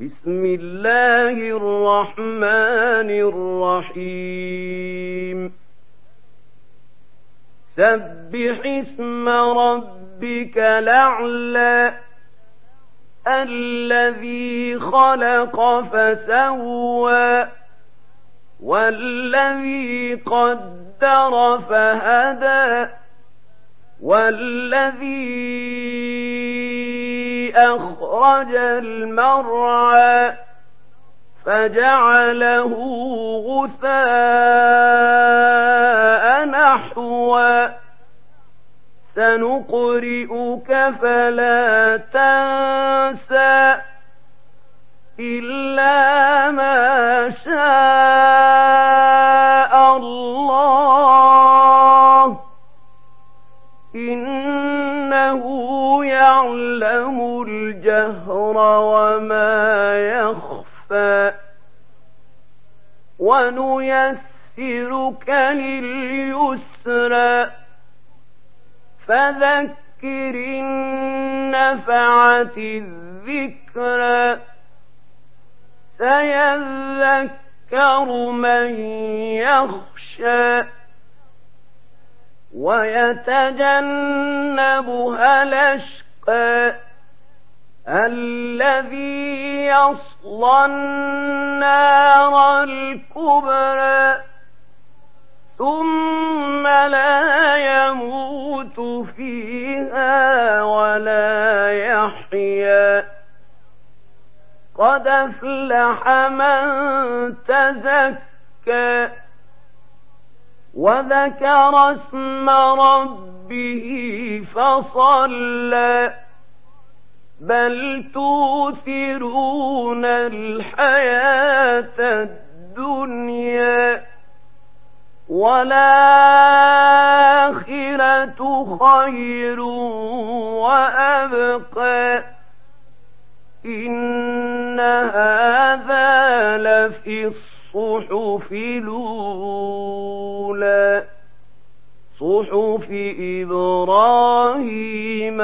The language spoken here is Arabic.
بسم الله الرحمن الرحيم. سبح اسم ربك الأعلى الذي خلق فسوى والذي قدر فهدى والذي أخرج المرعى فجعله غثاء نحوا. سنقرئك فلا تنسى إلا ما شاء الله. إنه يعلم الجهر وما يخفى ونيسرك لليسرى فذكر النفعة الذكرى سيذكر من يخشى ويتجنبها الأشقى الذي يصلى النار الكبرى ثم لا يموت فيها ولا يحيا. قد أفلح من تزكى وذكر اسم ربه فصلى بل توثرون الحياة الدنيا والآخرة خير وأبقى إن هذا لفي الصحف الأولى صحف إبراهيم